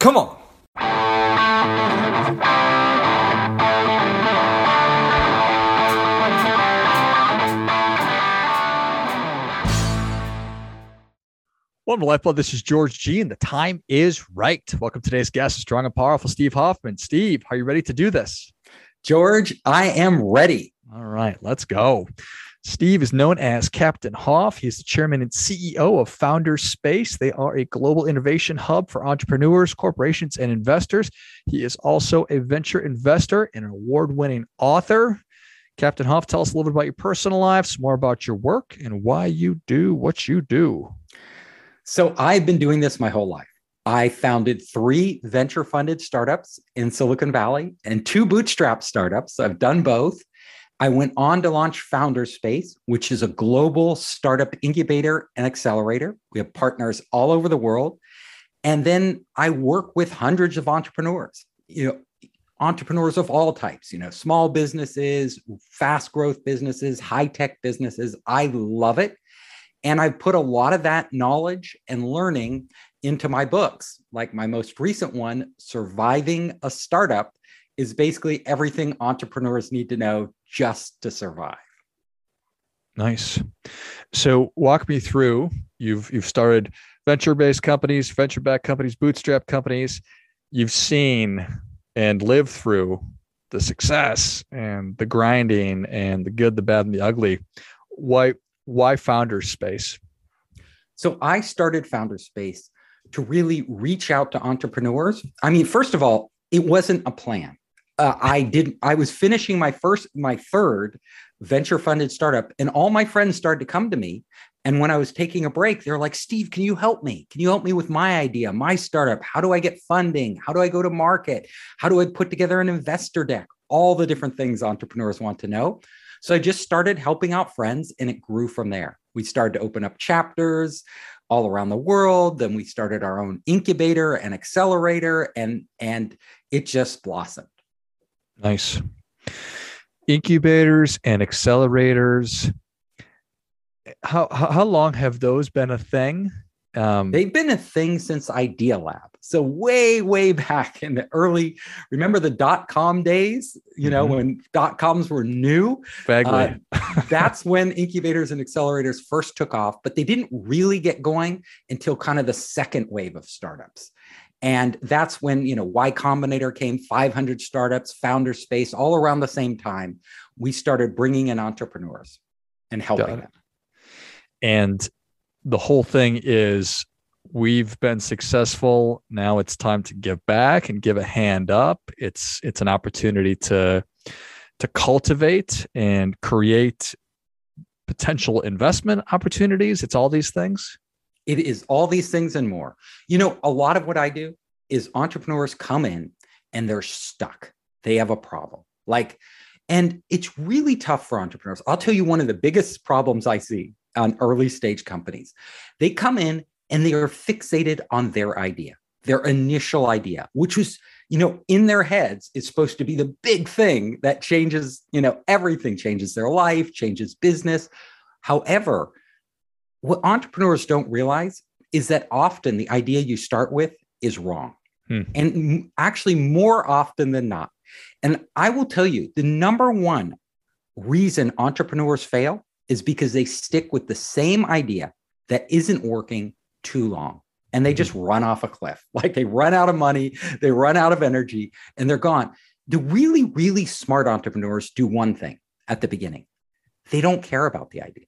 Come on. Welcome to Lifeblood. This is George G, and the time is right. Welcome to today's guest, strong and powerful Steve Hoffman. Steve, are you ready to do this? George, I am ready. All right, let's go. Steve is known as Captain Hoff. He's the chairman and CEO of Founders Space. They are a global innovation hub for entrepreneurs, corporations, and investors. He is also a venture investor and an award winning author. Captain Hoff, tell us a little bit about your personal life, some more about your work, and why you do what you do. So I've been doing this my whole life. I founded three venture funded startups in Silicon Valley and two bootstrap startups. I've done both. I went on to launch Founders Space, which is a global startup incubator and accelerator. We have partners all over the world. And then I work with hundreds of entrepreneurs, you know, entrepreneurs of all types, you know, small businesses, fast growth businesses, high tech businesses. I love it. And I've put a lot of that knowledge and learning into my books. Like my most recent one, Surviving a Startup, is basically everything entrepreneurs need to know just to survive. Nice. So walk me through. You've you've started venture-based companies, venture-backed companies, bootstrap companies. You've seen and lived through the success and the grinding and the good, the bad, and the ugly. Why why founder space? So I started founder space to really reach out to entrepreneurs. I mean, first of all, it wasn't a plan. Uh, I did. I was finishing my first, my third venture funded startup, and all my friends started to come to me. And when I was taking a break, they're like, "Steve, can you help me? Can you help me with my idea, my startup? How do I get funding? How do I go to market? How do I put together an investor deck? All the different things entrepreneurs want to know." So I just started helping out friends and it grew from there. We started to open up chapters all around the world. Then we started our own incubator and accelerator and and it just blossomed. Nice. Incubators and accelerators. How how long have those been a thing? Um, They've been a thing since Idealab. So way, way back in the early, remember the dot com days, you know, mm-hmm. when dot coms were new. Uh, that's when incubators and accelerators first took off, but they didn't really get going until kind of the second wave of startups. And that's when, you know, Y Combinator came, 500 startups, founder space, all around the same time. We started bringing in entrepreneurs and helping them. And the whole thing is we've been successful now it's time to give back and give a hand up it's it's an opportunity to to cultivate and create potential investment opportunities it's all these things it is all these things and more you know a lot of what i do is entrepreneurs come in and they're stuck they have a problem like and it's really tough for entrepreneurs i'll tell you one of the biggest problems i see on early stage companies. They come in and they are fixated on their idea, their initial idea, which was, you know, in their heads is supposed to be the big thing that changes, you know, everything changes their life, changes business. However, what entrepreneurs don't realize is that often the idea you start with is wrong. Hmm. And actually, more often than not. And I will tell you the number one reason entrepreneurs fail is because they stick with the same idea that isn't working too long and they just run off a cliff. Like they run out of money, they run out of energy, and they're gone. The really, really smart entrepreneurs do one thing at the beginning they don't care about the idea.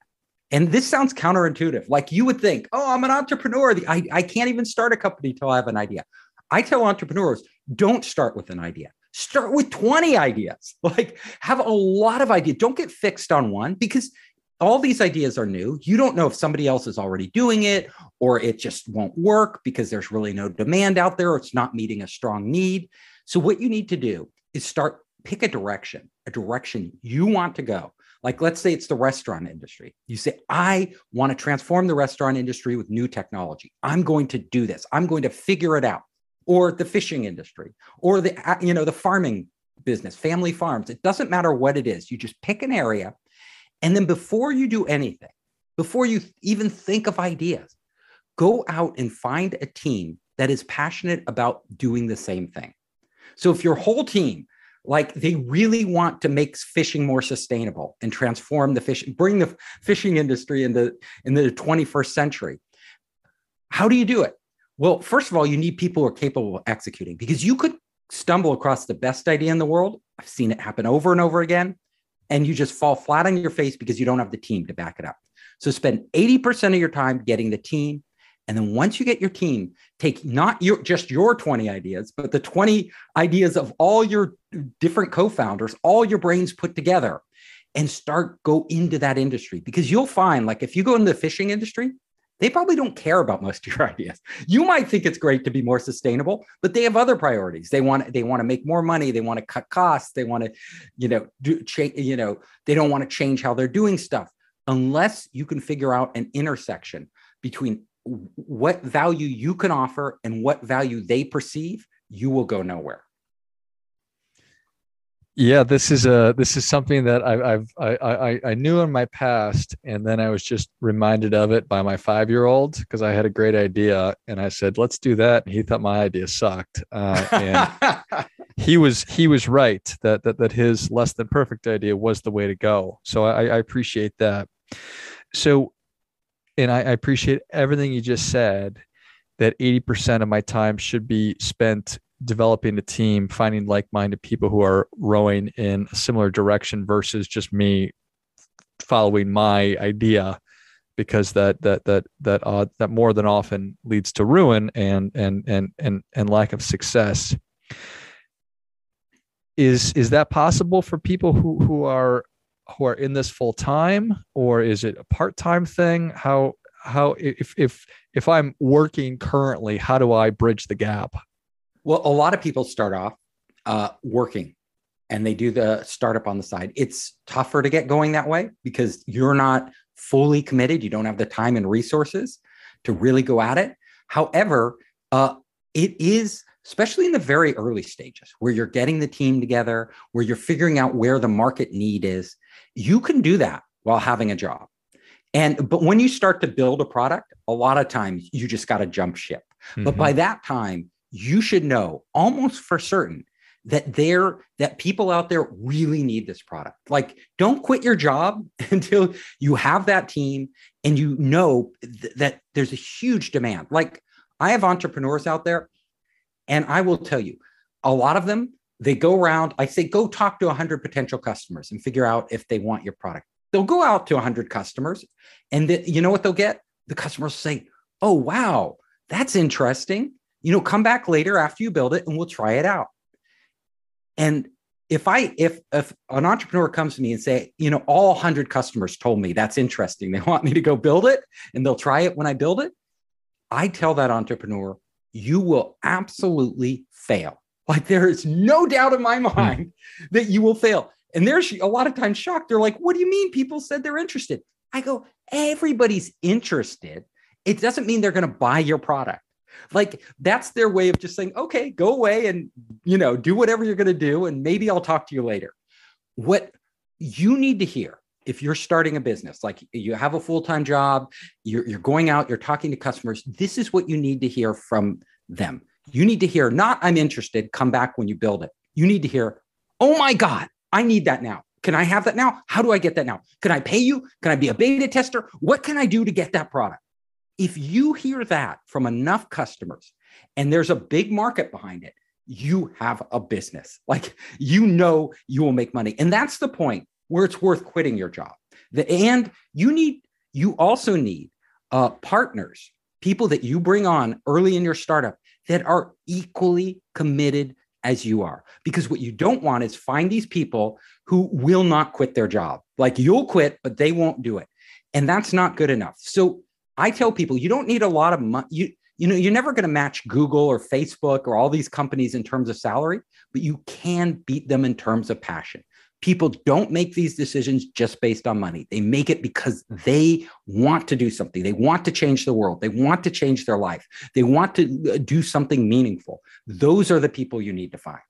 And this sounds counterintuitive. Like you would think, oh, I'm an entrepreneur. I, I can't even start a company till I have an idea. I tell entrepreneurs, don't start with an idea. Start with 20 ideas. Like have a lot of ideas. Don't get fixed on one because all these ideas are new. You don't know if somebody else is already doing it or it just won't work because there's really no demand out there or it's not meeting a strong need. So, what you need to do is start pick a direction, a direction you want to go. Like, let's say it's the restaurant industry. You say, I want to transform the restaurant industry with new technology. I'm going to do this. I'm going to figure it out. Or the fishing industry, or the uh, you know the farming business, family farms. It doesn't matter what it is. You just pick an area and then before you do anything, before you even think of ideas, go out and find a team that is passionate about doing the same thing. So if your whole team, like they really want to make fishing more sustainable and transform the fish bring the fishing industry into in the 21st century, how do you do it? Well, first of all, you need people who are capable of executing because you could stumble across the best idea in the world. I've seen it happen over and over again. And you just fall flat on your face because you don't have the team to back it up. So spend 80% of your time getting the team. And then once you get your team, take not your just your 20 ideas, but the 20 ideas of all your different co-founders, all your brains put together, and start go into that industry. Because you'll find like if you go into the fishing industry, they probably don't care about most of your ideas. You might think it's great to be more sustainable, but they have other priorities. They want they want to make more money. They want to cut costs. They want to, you know, do change. You know, they don't want to change how they're doing stuff unless you can figure out an intersection between what value you can offer and what value they perceive. You will go nowhere. Yeah, this is a this is something that I, I've I, I I knew in my past, and then I was just reminded of it by my five year old because I had a great idea, and I said, "Let's do that," and he thought my idea sucked, uh, and he was he was right that that that his less than perfect idea was the way to go. So I, I appreciate that. So, and I, I appreciate everything you just said. That eighty percent of my time should be spent developing a team, finding like-minded people who are rowing in a similar direction versus just me following my idea because that that that that uh, that more than often leads to ruin and and and and and lack of success is is that possible for people who who are who are in this full time or is it a part-time thing how how if if if i'm working currently how do i bridge the gap well, a lot of people start off uh, working and they do the startup on the side. It's tougher to get going that way because you're not fully committed. You don't have the time and resources to really go at it. However, uh, it is, especially in the very early stages where you're getting the team together, where you're figuring out where the market need is, you can do that while having a job. And but when you start to build a product, a lot of times you just got to jump ship. Mm-hmm. But by mm-hmm. that time, you should know almost for certain that there that people out there really need this product like don't quit your job until you have that team and you know th- that there's a huge demand like i have entrepreneurs out there and i will tell you a lot of them they go around i say go talk to 100 potential customers and figure out if they want your product. They'll go out to 100 customers and the, you know what they'll get? The customers say oh wow that's interesting. You know come back later after you build it and we'll try it out. And if i if if an entrepreneur comes to me and say you know all 100 customers told me that's interesting. They want me to go build it and they'll try it when i build it i tell that entrepreneur you will absolutely fail. Like there is no doubt in my hmm. mind that you will fail. And there's a lot of times shocked they're like what do you mean people said they're interested? I go everybody's interested. It doesn't mean they're going to buy your product. Like that's their way of just saying, okay, go away and you know, do whatever you're going to do, and maybe I'll talk to you later. What you need to hear if you're starting a business, like you have a full time job, you're, you're going out, you're talking to customers, this is what you need to hear from them. You need to hear, not I'm interested, come back when you build it. You need to hear, oh my God, I need that now. Can I have that now? How do I get that now? Can I pay you? Can I be a beta tester? What can I do to get that product? If you hear that from enough customers and there's a big market behind it, you have a business. Like you know you will make money. And that's the point where it's worth quitting your job. The, and you need, you also need uh, partners, people that you bring on early in your startup that are equally committed as you are. Because what you don't want is find these people who will not quit their job. Like you'll quit, but they won't do it. And that's not good enough. So I tell people you don't need a lot of money. You, you know, you're never going to match Google or Facebook or all these companies in terms of salary, but you can beat them in terms of passion. People don't make these decisions just based on money. They make it because they want to do something. They want to change the world. They want to change their life. They want to uh, do something meaningful. Those are the people you need to find.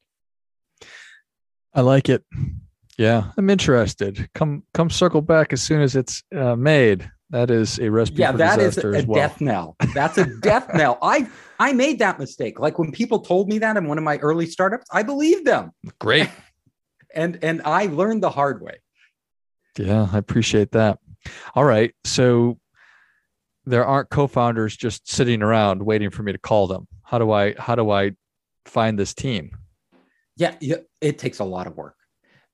I like it. Yeah, I'm interested. Come come circle back as soon as it's uh, made That is a recipe yeah, for that is disaster a as well. death knell. That's a death knell. I I made that mistake. Like when people told me that in one of my early startups, I believed them, Great. And and I learned the hard way. Yeah, I appreciate that. All right. So there aren't co-founders just sitting around waiting for me to call them. How do I how do I find this team? Yeah, yeah, it takes a lot of work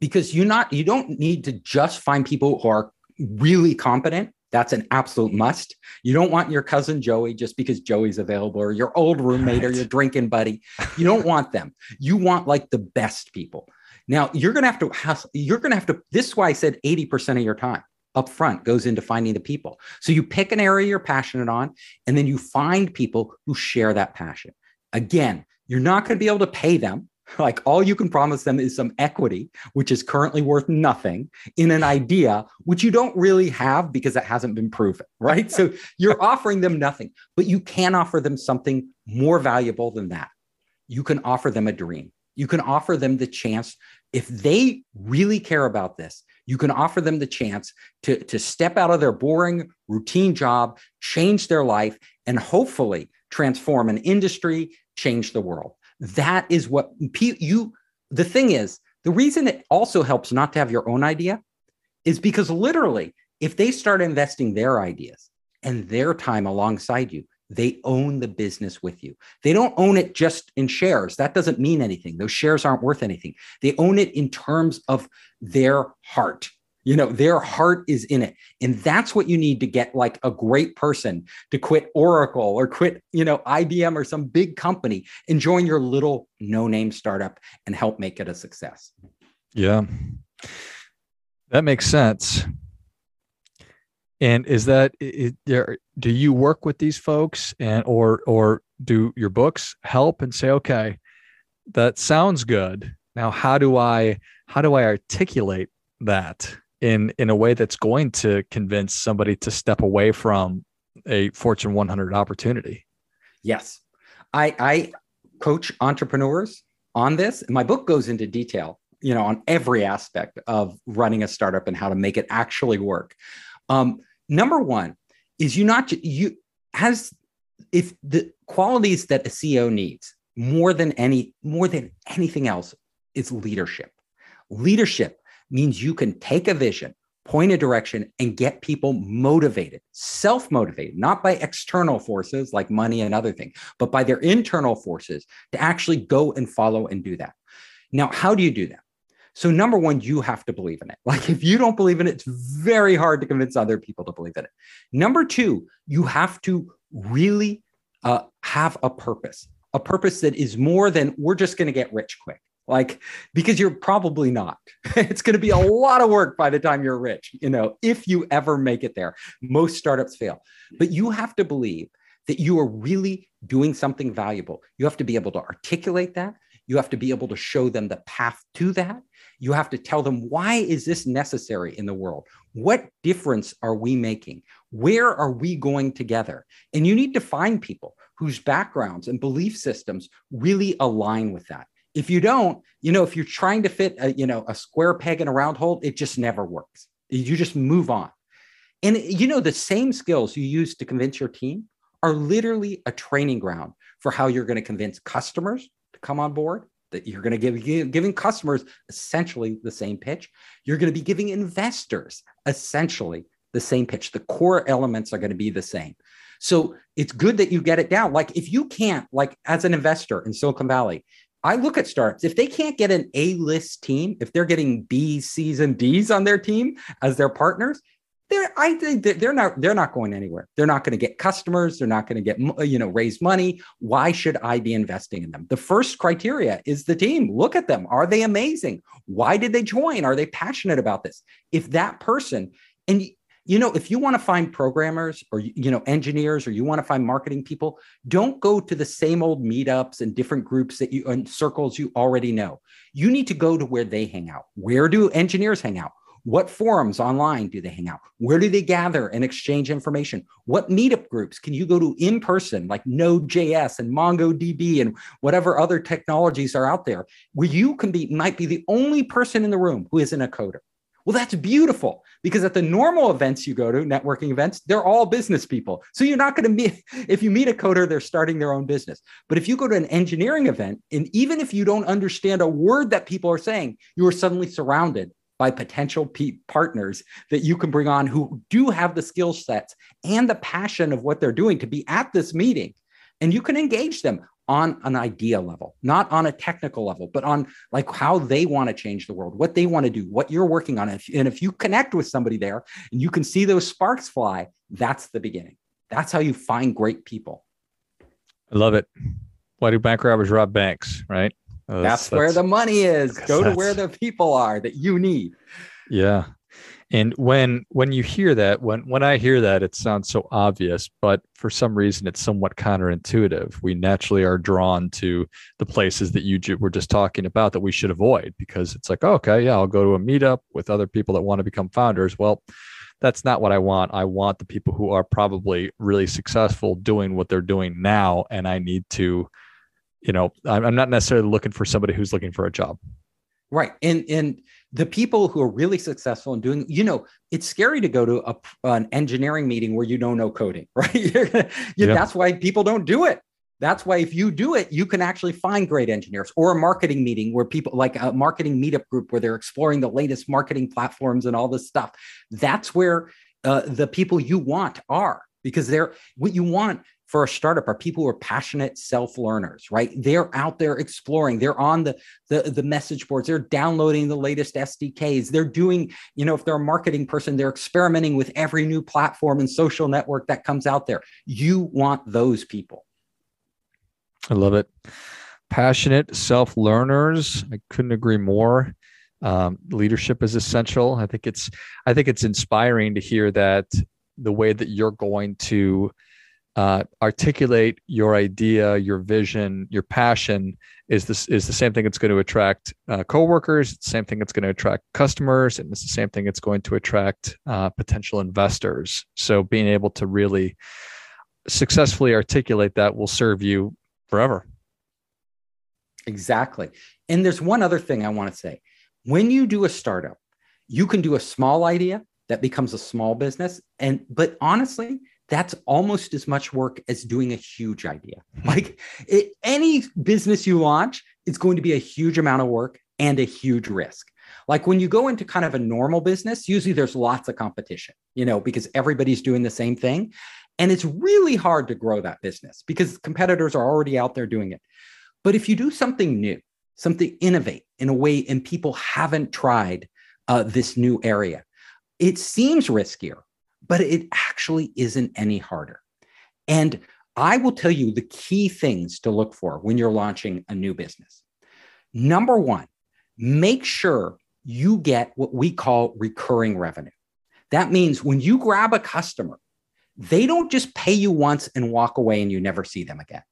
because you not you don't need to just find people who are really competent. That's an absolute must. You don't want your cousin Joey just because Joey's available or your old roommate or your drinking buddy. You don't want them. You want like the best people. Now you're gonna have to has, you're gonna have to. This is why I said 80% of your time up front goes into finding the people. So you pick an area you're passionate on, and then you find people who share that passion. Again, you're not going to be able to pay them. Like all you can promise them is some equity, which is currently worth nothing in an idea, which you don't really have because it hasn't been proven, right? so you're offering them nothing, but you can offer them something more valuable than that. You can offer them a dream. You can offer them the chance, if they really care about this, you can offer them the chance to, to step out of their boring routine job, change their life, and hopefully transform an industry, change the world. That is what you, the thing is, the reason it also helps not to have your own idea is because literally, if they start investing their ideas and their time alongside you, they own the business with you. They don't own it just in shares. That doesn't mean anything. Those shares aren't worth anything. They own it in terms of their heart. You know, their heart is in it. And that's what you need to get like a great person to quit Oracle or quit, you know, IBM or some big company and join your little no name startup and help make it a success. Yeah. That makes sense. And is that there do you work with these folks and or or do your books help and say okay that sounds good now how do I how do I articulate that in in a way that's going to convince somebody to step away from a Fortune 100 opportunity Yes. I, I coach entrepreneurs on this. My book goes into detail, you know, on every aspect of running a startup and how to make it actually work. Um, number one is you not you has if the qualities that a CEO needs more than any more than anything else is leadership. Leadership means you can take a vision, point a direction, and get people motivated, self motivated, not by external forces like money and other things, but by their internal forces to actually go and follow and do that. Now, how do you do that? So, number one, you have to believe in it. Like, if you don't believe in it, it's very hard to convince other people to believe in it. Number two, you have to really uh, have a purpose, a purpose that is more than we're just going to get rich quick. Like because you're probably not. It's going to be a lot of work by the time you're rich you know if you ever make it there. Most startups fail. But you have to believe that you are really doing something valuable. You have to be able to articulate that you have to be able to show them the path to that. You have to tell them why is this necessary in the world? What difference are we making? Where are we going together? And you need to find people whose backgrounds and belief systems really align with that. If you don't, you know, if you're trying to fit a, you know, a square peg in a round hole, it just never works. You just move on. And you know, the same skills you use to convince your team are literally a training ground for how you're going to convince customers come on board. That you're going to give, give giving customers essentially the same pitch. You're going to be giving investors essentially the same pitch. The core elements are going to be the same. So it's good that you get it down. Like if you can't, like as an investor in Silicon Valley, I look at startups. If they can't get an A list team, if they're getting B's, C's, and D's on their team as their partners, they're I think they're not they're not going anywhere. They're not going to get customers. They're not going to get uh, you know raise money. Why should I be investing in them? The first criteria is the team. Look at them. Are they amazing? Why did they join? Are they passionate about this? If that person and you know if you want to find programmers or you know engineers or you want to find marketing people don't go to the same old meetups and different groups that you and circles you already know you need to go to where they hang out where do engineers hang out what forums online do they hang out where do they gather and exchange information what meetup groups can you go to in person like node.js and mongodb and whatever other technologies are out there where you can be might be the only person in the room who isn't a coder Well, that's beautiful because at the normal events you go to, networking events, they're all business people. So you're not going to meet, if you meet a coder, they're starting their own business. But if you go to an engineering event, and even if you don't understand a word that people are saying, you are suddenly surrounded by potential pe- partners that you can bring on who do have the skill sets and the passion of what they're doing to be at this meeting. And you can engage them on an idea level, not on a technical level, but on like how they want to change the world, what they want to do, what you're working on. And if you connect with somebody there and you can see those sparks fly, that's the beginning. That's how you find great people. I love it. Why do bank robbers rob banks? Right. Oh, that's, that's where the money is. Go to where the people are that you need. Yeah. And when when you hear that, when when I hear that, it sounds so obvious, but for some reason it's somewhat counterintuitive. We naturally are drawn to the places that you were just talking about that we should avoid because it's like, oh, okay, yeah, I'll go to a meetup with other people that want to become founders. Well, that's not what I want. I want the people who are probably really successful doing what they're doing now, and I need to, you know, I'm not necessarily looking for somebody who's looking for a job. Right, and and the people who are really successful in doing, you know, it's scary to go to a, an engineering meeting where you don't know coding, right? yeah. That's why people don't do it. That's why if you do it, you can actually find great engineers or a marketing meeting where people like a marketing meetup group where they're exploring the latest marketing platforms and all this stuff. That's where uh, the people you want are because they're what you want for a startup are people who are passionate self-learners, right? They're out there exploring. They're on the, the, the message boards. They're downloading the latest SDKs. They're doing, you know, if they're a marketing person, they're experimenting with every new platform and social network that comes out there. You want those people. I love it. Passionate self-learners. I couldn't agree more. Um, leadership is essential. I think it's I think it's inspiring to hear that the way that you're going to uh, articulate your idea, your vision, your passion is this is the same thing that's going to attract uh, coworkers. It's the same thing that's going to attract customers, and it's the same thing that's going to attract uh, potential investors. So being able to really successfully articulate that will serve you forever. Exactly. And there's one other thing I want to say. When you do a startup, you can do a small idea that becomes a small business and but honestly that's almost as much work as doing a huge idea. Like it, any business you launch, it's going to be a huge amount of work and a huge risk. Like when you go into kind of a normal business, usually there's lots of competition, you know, because everybody's doing the same thing. And it's really hard to grow that business because competitors are already out there doing it. But if you do something new, something innovate in a way, and people haven't tried uh, this new area, it seems riskier but it actually isn't any harder. And I will tell you the key things to look for when you're launching a new business. Number one, make sure you get what we call recurring revenue. That means when you grab a customer, they don't just pay you once and walk away and you never see them again.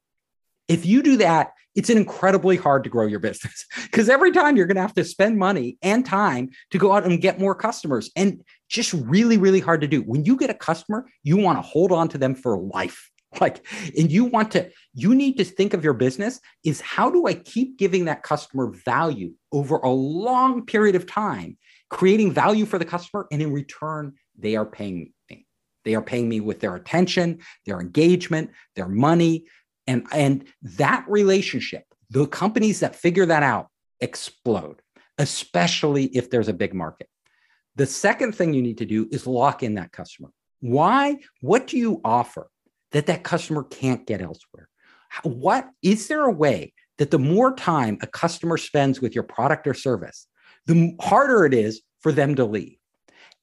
If you do that, it's incredibly hard to grow your business because every time you're going to have to spend money and time to go out and get more customers and just really really hard to do. When you get a customer you want to hold on to them for life. Like and you want to you need to think of your business is how do i keep giving that customer value over a long period of time creating value for the customer and in return they are paying me. They are paying me with their attention their engagement their money and and that relationship the companies that figure that out explode especially if there's a big market. The second thing you need to do is lock in that customer. Why? What do you offer that that customer can't get elsewhere? What is there a way that the more time a customer spends with your product or service the harder it is for them to leave?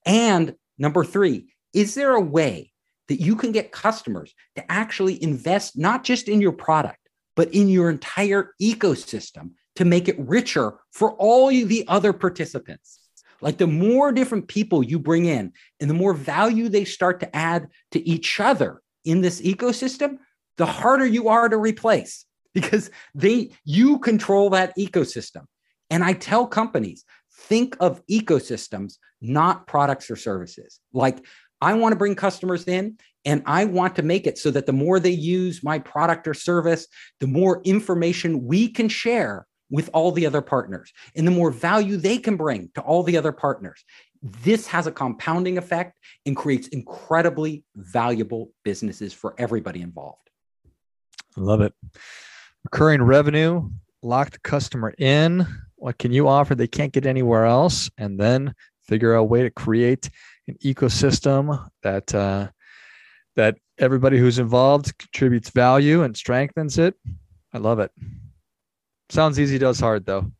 And number 3 is there a way that you can get customers to actually invest not just in your product, but in your entire ecosystem to make it richer for all the other participants. Like the more different people you bring in and the more value they start to add to each other in this ecosystem, the harder you are to replace because they you control that ecosystem. And I tell companies, think of ecosystems, not products or services. Like I want to bring customers in and I want to make it so that the more they use my product or service, the more information we can share with all the other partners and the more value they can bring to all the other partners. This has a compounding effect and creates incredibly valuable businesses for everybody involved. I love it. Recurring revenue, lock the customer in. What can you offer they can't get anywhere else? And then figure out a way to create an ecosystem that uh, that everybody who's involved contributes value and strengthens it. I love it. Sounds easy, does hard though.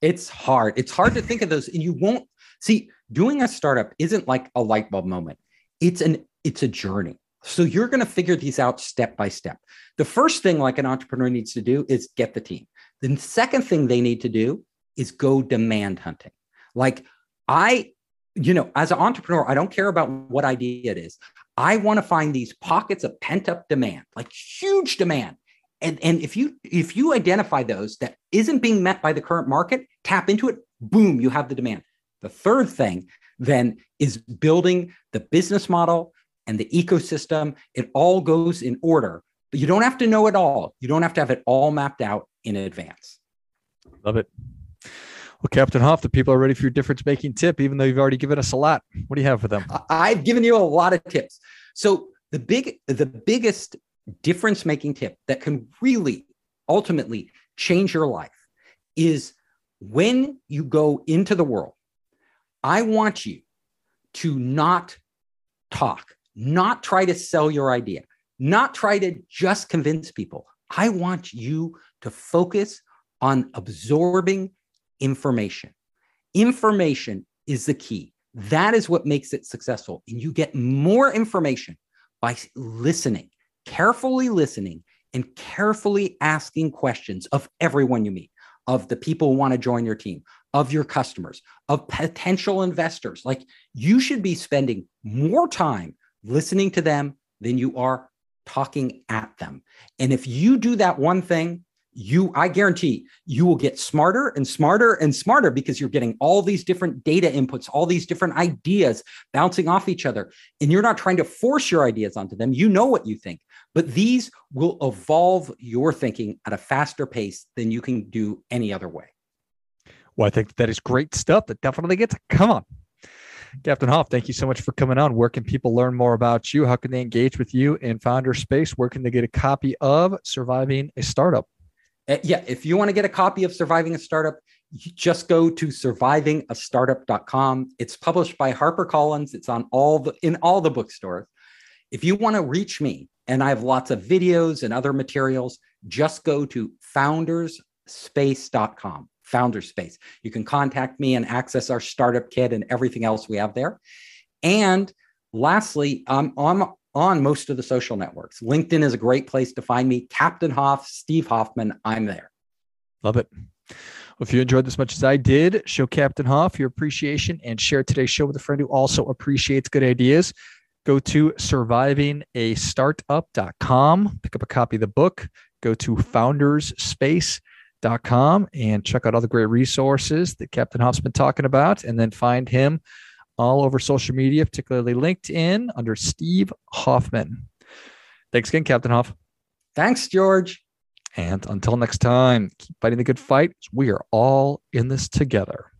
It's hard. It's hard to think of those, and you won't see doing a startup isn't like a light bulb moment. It's an it's a journey. So you're going to figure these out step by step. The first thing like an entrepreneur needs to do is get the team. The second thing they need to do is go demand hunting. Like I, you know, as an entrepreneur, I don't care about what idea it is. I want to find these pockets of pent up demand, like huge demand. And, and if you if you identify those that isn't being met by the current market, tap into it, boom, you have the demand. The third thing then is building the business model and the ecosystem. It all goes in order, but you don't have to know it all. You don't have to have it all mapped out in advance. Love it. Well, Captain Hoff, the people are ready for your difference making tip, even though you've already given us a lot. What do you have for them? I've given you a lot of tips. So the big, the biggest difference making tip that can really ultimately change your life is when you go into the world, I want you to not talk, not try to sell your idea, not try to just convince people. I want you to focus on absorbing information. Information is the key. That is what makes it successful. And you get more information by listening, carefully listening, and carefully asking questions of everyone you meet, of the people who want to join your team, of your customers, of potential investors. Like you should be spending more time listening to them than you are talking at them. And if you do that one thing, you i guarantee you will get smarter and smarter and smarter because you're getting all these different data inputs all these different ideas bouncing off each other and you're not trying to force your ideas onto them you know what you think but these will evolve your thinking at a faster pace than you can do any other way well i think that is great stuff that definitely gets come on Captain Hoff, thank you so much for coming on. Where can people learn more about you? How can they engage with you in Founder Space? Where can they get a copy of Surviving a Startup? Uh, yeah, if you want to get a copy of Surviving a Startup, just go to survivingastartup.com. It's published by HarperCollins. It's on all the in all the bookstores. If you want to reach me, and I have lots of videos and other materials, just go to founderspace.com. Founderspace. You can contact me and access our startup kit and everything else we have there. And lastly, um, I'm on most of the social networks. LinkedIn is a great place to find me. Captain Hoff, Steve Hoffman, I'm there. Love it. Well, if you enjoyed this much as I did, show Captain Hoff your appreciation and share today's show with a friend who also appreciates good ideas. Go to survivingastartup.com, pick up a copy of the book, go to foundersspace.com and check out all the great resources that Captain Hoff's been talking about, and then find him all over social media, particularly LinkedIn under Steve Hoffman. Thanks again, Captain Hoff. Thanks, George. And until next time, keep fighting the good fight. We are all in this together.